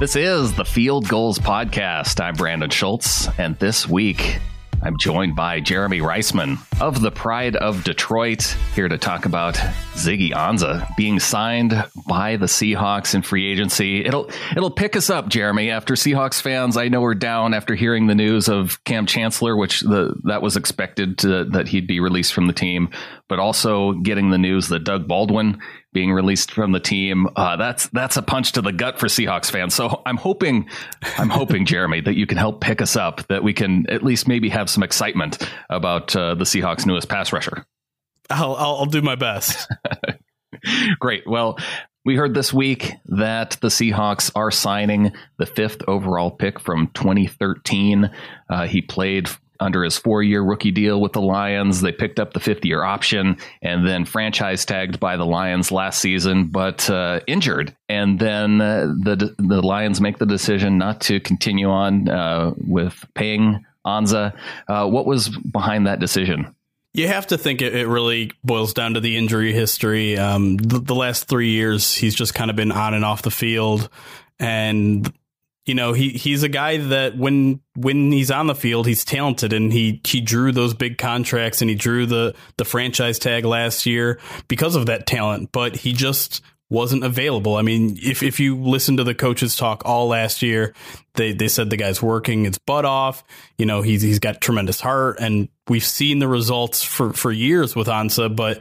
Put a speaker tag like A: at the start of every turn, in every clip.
A: This is the Field Gulls Podcast. I'm Brandon Schultz, and this week I'm joined by Jeremy Reisman of the Pride of Detroit, here to talk about Ziggy Ansah being signed by the Seahawks in free agency. It'll it'll pick us up, Jeremy. After Seahawks fans, I know we're down after hearing the news of Kam Chancellor, which the that was expected to, that he'd be released from the team, but also getting the news that Doug Baldwin being released from the team. Uh, that's that's a punch to the gut for Seahawks fans. So I'm hoping, I'm hoping, Jeremy, that you can help pick us up, that we can at least maybe have some excitement about uh, the Seahawks' newest pass rusher.
B: I'll I'll, I'll do my best.
A: Great. Well. We heard this week that the Seahawks are signing the fifth overall pick from 2013. Uh, he played under his four year rookie deal with the Lions. They picked up the fifth year option and then franchise tagged by the Lions last season, but uh, injured. And then uh, the the Lions make the decision not to continue on uh, with paying Ansah. Uh, what was behind that decision?
B: You have to think it, it really boils down to the injury history. Um, the, the last three years, he's just kind of been on and off the field. And you know he he's a guy that when when he's on the field he's talented and he he drew those big contracts and he drew the the franchise tag last year because of that talent but he just wasn't available. I mean, if if you listen to the coaches talk all last year, they they said the guy's working his butt off. You know, he's he's got tremendous heart, and we've seen the results for for years with Ansah. But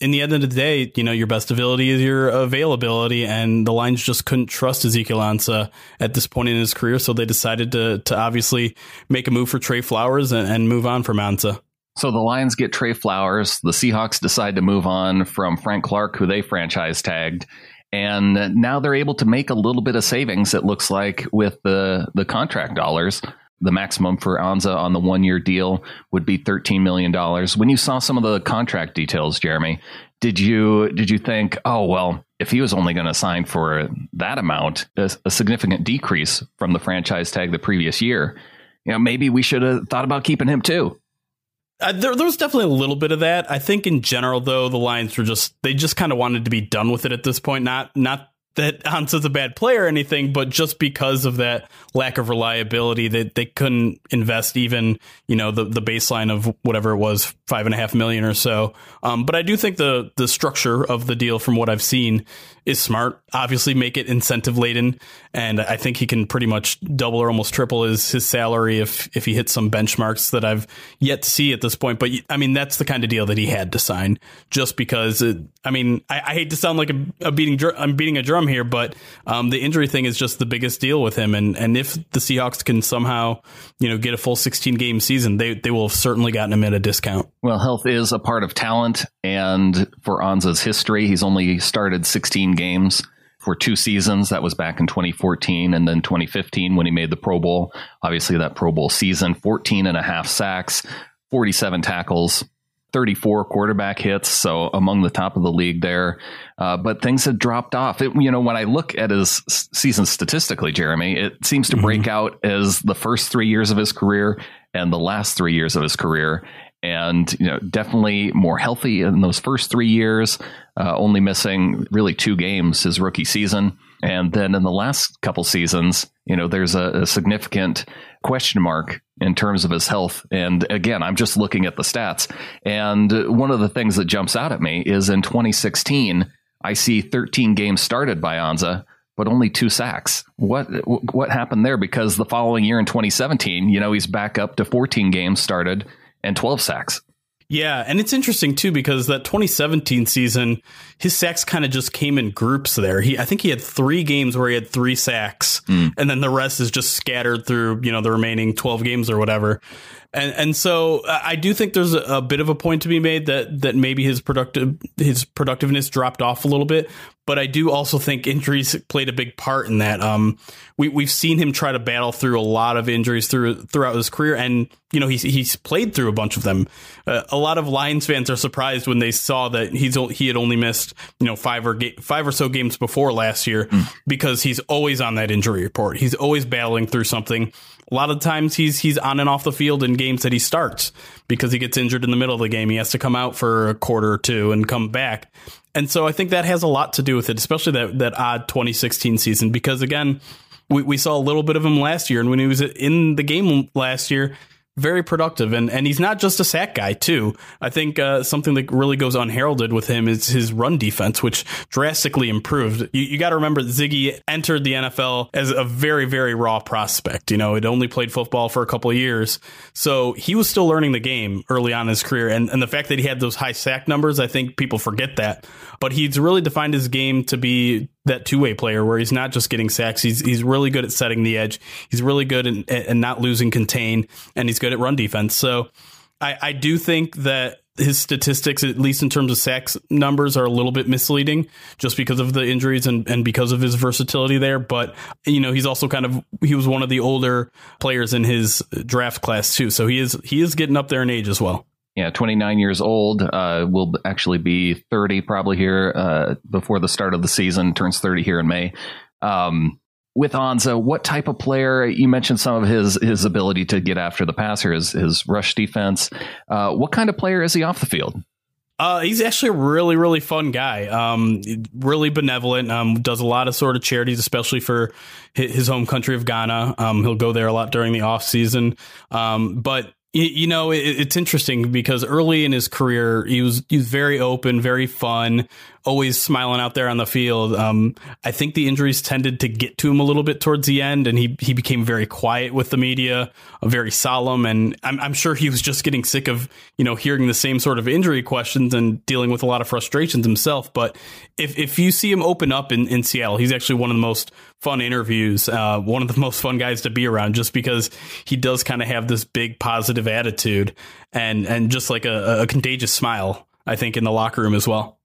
B: in the end of the day, you know, your best ability is your availability, and the Lions just couldn't trust Ezekiel Ansah at this point in his career, so they decided to to obviously make a move for Trey Flowers and, and move on from Ansah.
A: So the Lions get Trey Flowers. The Seahawks decide to move on from Frank Clark, who they franchise tagged. And now they're able to make a little bit of savings, it looks like, with the, the contract dollars the maximum for Ansah on the one year deal would be $13 million. When you saw some of the contract details, Jeremy, did you did you think, oh well, if he was only going to sign for that amount, a, a, significant decrease from the franchise tag the previous year, you know, maybe we should have thought about keeping him too.
B: Uh, there, there was definitely a little bit of that. I think in general, though, the Lions were just they just kind of wanted to be done with it at this point. Not not that Ansah's a bad player or anything, but just because of that lack of reliability, that they, they couldn't invest even, you know, the, the baseline of whatever it was, five and a half million or so. Um, but I do think the the structure of the deal, from what I've seen, is smart. Obviously, make it incentive laden, and I think he can pretty much double or almost triple his his salary if if he hits some benchmarks that I've yet to see at this point. But I mean, that's the kind of deal that he had to sign, just because. It, I mean, I, I, hate to sound like a, a beating I'm beating a drum here, but um, the injury thing is just the biggest deal with him, and and if the Seahawks can somehow you know get a full 16 game season, they they will have certainly gotten him at a discount.
A: Well, health is a part of talent, and for Ansah's history, he's only started 16 games for two seasons. That was back in 2014 and then 2015 when he made the Pro Bowl. Obviously, that Pro Bowl season, 14 and a half sacks, 47 tackles, 34 quarterback hits, so among the top of the league there. Uh, but things had dropped off. It, you know, when I look at his season statistically, Jeremy, it seems to break mm-hmm. out as the first three years of his career and the last three years of his career and you know definitely more healthy in those first three years. Uh, only missing really two games his rookie season, and then in the last couple seasons, you know, there's a, a significant question mark in terms of his health. And again, I'm just looking at the stats, and one of the things that jumps out at me is in 2016, I see 13 games started by Ansah but only two sacks. What what happened there? Because the following year in 2017, you know, he's back up to 14 games started and 12 sacks.
B: Yeah, and it's interesting too because that 2017 season, his sacks kind of just came in groups there. He I think he had 3 games where he had 3 sacks mm. and then the rest is just scattered through, you know, the remaining 12 games or whatever. And and so uh, I do think there's a, a, bit of a point to be made that that maybe his productive his productiveness dropped off a little bit, but I do also think injuries played a big part in that. Um, we we've seen him try to battle through a lot of injuries through throughout his career, and you know he's he's played through a bunch of them. Uh, a lot of Lions fans are surprised when they saw that he's he had only missed you know five or ga- five or so games before last year mm. because he's always on that injury report. He's always battling through something a lot of times he's he's on and off the field in games that he starts because he gets injured in the middle of the game. He has to come out for a quarter or two and come back. And so I think that has a lot to do with it, especially that that odd 2016 season because again, we, we saw a little bit of him last year, and when he was in the game last year, very productive and and he's not just a sack guy too. I think uh, something that really goes unheralded with him is his run defense which drastically improved. You, you got to remember ziggy entered the nfl as a very very raw prospect you know? He'd only played football for a couple years. So he was still learning the game early on in his career and, and the fact that he had those high sack numbers i think people forget that. But he's really defined his game to be that two way player where he's not just getting sacks. He's he's really good at setting the edge. He's really good at, at not losing contain, and he's good at run defense. So I, I do think that his statistics, at least in terms of sacks numbers, are a little bit misleading just because of the injuries and, and because of his versatility there. But, you know, he's also kind of, he was one of the older players in his draft class too. So he is, he is getting up there in age as well
A: yeah, 29 years old. Uh, will actually be 30 probably here uh, before the start of the season. Turns 30 here in May. Um, with Ansah, what type of player? You mentioned some of his his ability to get after the passer, his his rush defense. Uh, what kind of player is he off the field?
B: Uh, he's actually a really, really fun guy. Um, really benevolent. Um, does a lot of sort of charities, especially for his home country of Ghana. Um, he'll go there a lot during the off season. Um, but you know, it's interesting because early in his career, he was he was very open, very fun, always smiling out there on the field. Um, I think the injuries tended to get to him a little bit towards the end, and he he became very quiet with the media, very solemn, and I'm, I'm sure he was just getting sick of you know hearing the same sort of injury questions and dealing with a lot of frustrations himself. But if if you see him open up in, in Seattle, he's actually one of the most fun interviews, uh, one of the most fun guys to be around, just because he does kind of have this big positive attitude and and just like a, a contagious smile. I think in the locker room as well.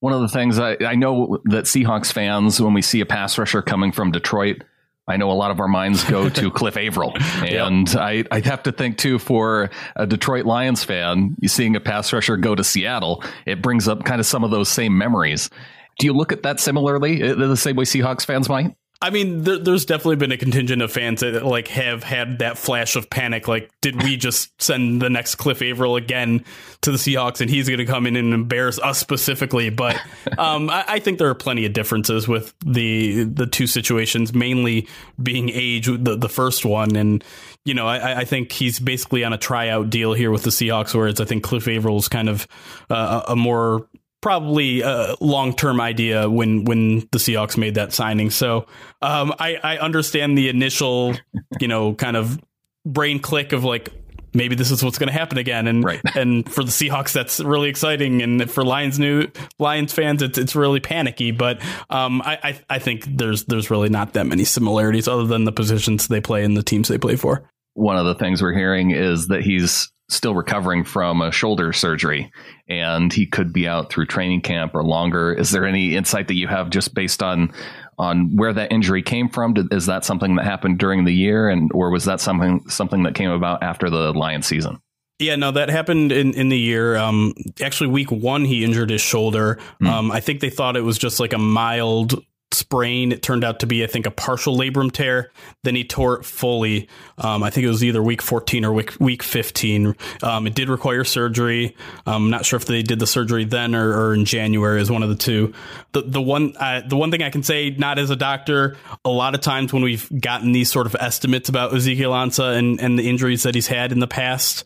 A: One of the things I, I know that Seahawks fans, when we see a pass rusher coming from Detroit, I know a lot of our minds go to Cliff Avril. And yep. I, I have to think too for a Detroit Lions fan, seeing a pass rusher go to Seattle, it brings up kind of some of those same memories. Do you look at that similarly, uh, the same way Seahawks fans might?
B: I mean, there, there's definitely been a contingent of fans that like have had that flash of panic. Like, did we just send the next Cliff Avril again to the Seahawks, and he's going to come in and embarrass us specifically? But um, I, I, think there are plenty of differences with the the two situations, mainly being age, the the first one, and you know, I, I think he's basically on a tryout deal here with the Seahawks, whereas I think Cliff Avril is kind of uh, a more probably a long term idea when when the Seahawks made that signing. So um, I, I understand the initial, you know, kind of brain click of like maybe this is what's going to happen again. And right. and for the Seahawks, that's really exciting. And for Lions new Lions fans, it's it's really panicky. But um, I, I I think there's there's really not that many similarities other than the positions they play and the teams they play for.
A: One of the things we're hearing is that he's still recovering from a shoulder surgery and he could be out through training camp or longer. Is there any insight that you have just based on on where that injury came from? Is that something that happened during the year and or was that something something that came about after the Lion season?
B: Yeah, no, that happened in, in the year. Um, actually, week one, he injured his shoulder. Mm. Um, I think they thought it was just like a mild sprain. It turned out to be, I think, a partial labrum tear. Then he tore it fully. Um, I think it was either week 14 or week, week 15. Um, it did require surgery. I'm not sure if they did the surgery then or, or in January as one of the two. The the one uh, the one thing I can say, not as a doctor, a lot of times when we've gotten these sort of estimates about Ezekiel Ansah and, and the injuries that he's had in the past,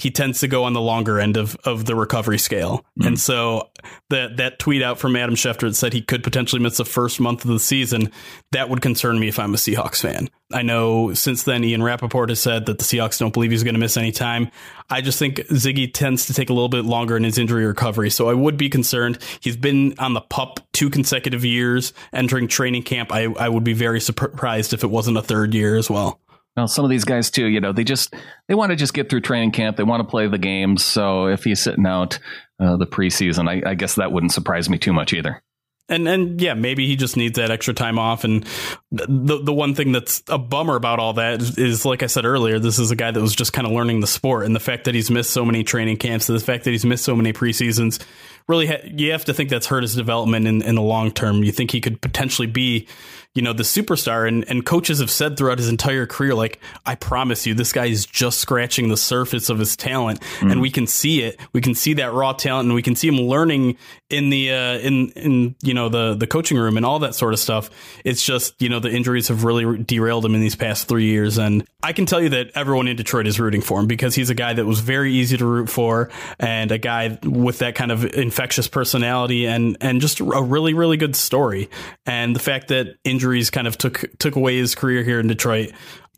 B: he tends to go on the longer end of, of the recovery scale. Mm. And so that that tweet out from Adam Schefter that said he could potentially miss the first month of the season, that would concern me if I'm a Seahawks fan. I know since then Ian Rapoport has said that the Seahawks don't believe he's going to miss any time. I just think Ziggy tends to take a little bit longer in his injury recovery. So I would be concerned. He's been on the pup two consecutive years entering training camp. I, I would be very surprised if it wasn't a third year as well.
A: Well, some of these guys too, you know, they just they want to just get through training camp. They want to play the games. So if he's sitting out uh, the preseason, I, I guess that wouldn't surprise me too much either
B: and and yeah, maybe he just needs that extra time off. And the the one thing that's a bummer about all that is, like I said earlier, this is a guy that was just kind of learning the sport, and the fact that he's missed so many training camps, the fact that he's missed so many preseasons, really ha- you have to think that's hurt his development in, in the long term. You think he could potentially be you know, the superstar. And, and coaches have said throughout his entire career, like, I promise you, this guy is just scratching the surface of his talent. Mm. And we can see it. We can see that raw talent and we can see him learning in the, uh, in, in, you know, the, the coaching room and all that sort of stuff. It's just, you know, the injuries have really derailed him in these past three years. And I can tell you that everyone in Detroit is rooting for him because he's a guy that was very easy to root for and a guy with that kind of infectious personality and, and just a really, really good story. And the fact that in injuries kind of took took away his career here in Detroit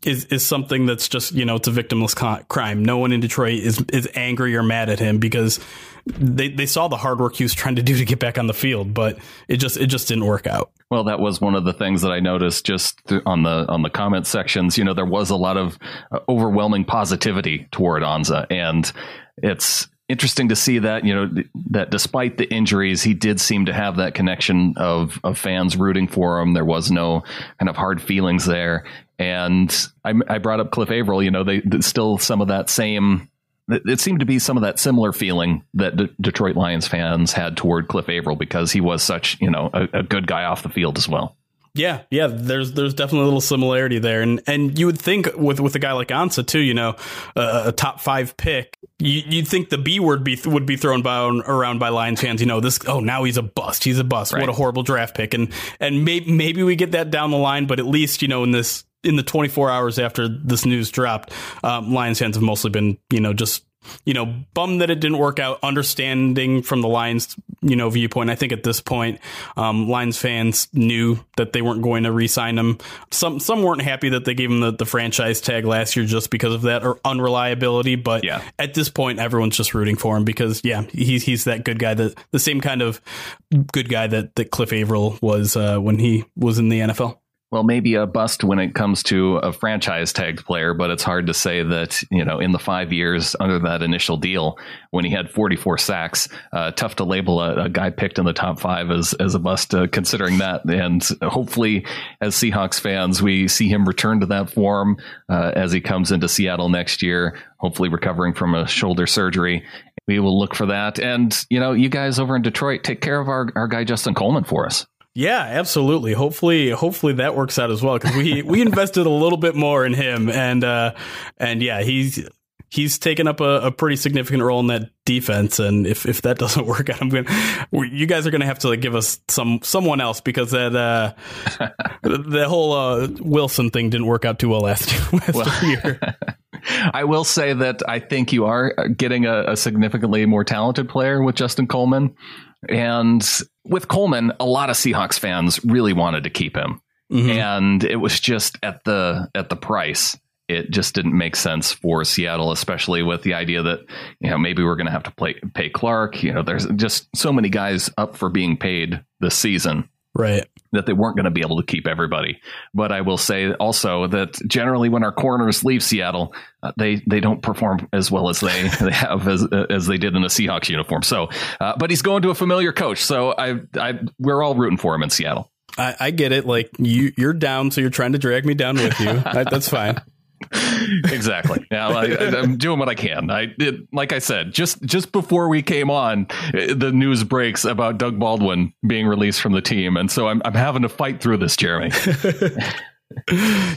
B: is is something that's just you know it's a victimless crime. No one in Detroit is is angry or mad at him because they they saw the hard work he was trying to do to get back on the field, but it just it just didn't work out.
A: Well, that was one of the things that I noticed just on the on the comment sections. You know, there was a lot of uh, overwhelming positivity toward Ansah, and it's interesting to see that you know that despite the injuries, he did seem to have that connection of of fans rooting for him. There was no kind of hard feelings there, and I, I brought up Cliff Avril. You know, they still some of that same. It seemed to be some of that similar feeling that D- Detroit Lions fans had toward Cliff Avril because he was such, you know, a, a good guy off the field as well.
B: Yeah, yeah. There's there's definitely a little similarity there, and and you would think with with a guy like Ansah too, you know, uh, a top five pick, you, would think the B word be would be thrown by, around by Lions fans. You know, this oh now he's a bust, he's a bust. Right. What a horrible draft pick, and and maybe maybe we get that down the line, but at least you know in this in the 24 hours after this news dropped, um, Lions fans have mostly been you know just you know, bummed that it didn't work out. Understanding from the Lions, you know, viewpoint. I think at this point, um, Lions fans knew that they weren't going to re-sign him. Some some weren't happy that they gave him the, the franchise tag last year just because of that or unreliability. But yeah. at this point, everyone's just rooting for him because yeah, he's he's that good guy that the same kind of good guy that that Cliff Avril was uh, when he was in the NFL
A: well, maybe a bust when it comes to a franchise tagged player, but it's hard to say that, you know, in the five years under that initial deal, when he had 44 sacks, uh, tough to label a, a, guy picked in the top five as, as a bust, uh, considering that. And hopefully, as Seahawks fans, we see him return to that form uh, as he comes into Seattle next year, hopefully recovering from a shoulder surgery. We will look for that. And, you know, you guys over in Detroit, take care of our, our guy, Justin Coleman, for us.
B: Yeah, absolutely. Hopefully, hopefully that works out as well because we we invested a little bit more in him, and uh, and yeah, he's he's taken up a, a, pretty significant role in that defense. And if, if that doesn't work out, I'm going you guys are going to have to like give us some, someone else because that, uh, the whole, uh, Wilson thing didn't work out too well last, last well, year.
A: I will say that I think you are getting a, a significantly more talented player with Justin Coleman. And with Coleman, a lot of Seahawks fans really wanted to keep him. Mm-hmm. And it was just at the at the price. It just didn't make sense for Seattle, especially with the idea that you know maybe we're going to have to play, pay Clark. You know, there's just so many guys up for being paid this season
B: right
A: that they weren't going to be able to keep everybody but i will say also that generally when our corners leave seattle uh, they they don't perform as well as they, they have as as they did in a seahawks uniform so uh, but he's going to a familiar coach so i i we're all rooting for him in seattle
B: I, I get it. Like you, you're down, so you're trying to drag me down with you. That's fine
A: exactly. Now I, am doing what I can. I it, like I said just just before we came on, the news breaks about Doug Baldwin being released from the team, and so I'm I'm having to fight through this, Jeremy.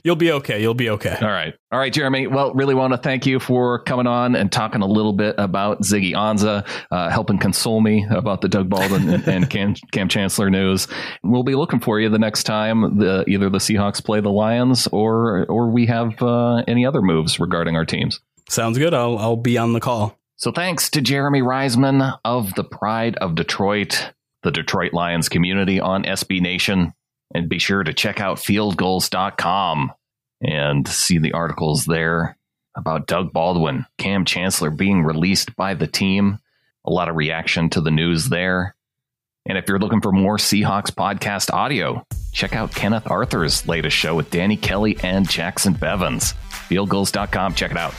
B: You'll be okay. You'll be okay.
A: All right. All right, Jeremy. Well, really want to thank you for coming on and talking a little bit about Ziggy Ansah, uh, helping console me about the Doug Baldwin and, and Kam, Kam Chancellor news. We'll be looking for you the next time the, either the Seahawks play the Lions or or we have uh, any other moves regarding our teams.
B: Sounds good. I'll I'll be on the call.
A: So thanks to Jeremy Reisman of the Pride of Detroit, the Detroit Lions community on SB Nation. And be sure to check out fieldgulls.com and see the articles there about Doug Baldwin, Kam Chancellor being released by the team. A lot of reaction to the news there. And if you're looking for more Seahawks podcast audio, check out Kenneth Arthur's latest show with Danny Kelly and Jackson Bevans. Fieldgulls.com. Check it out.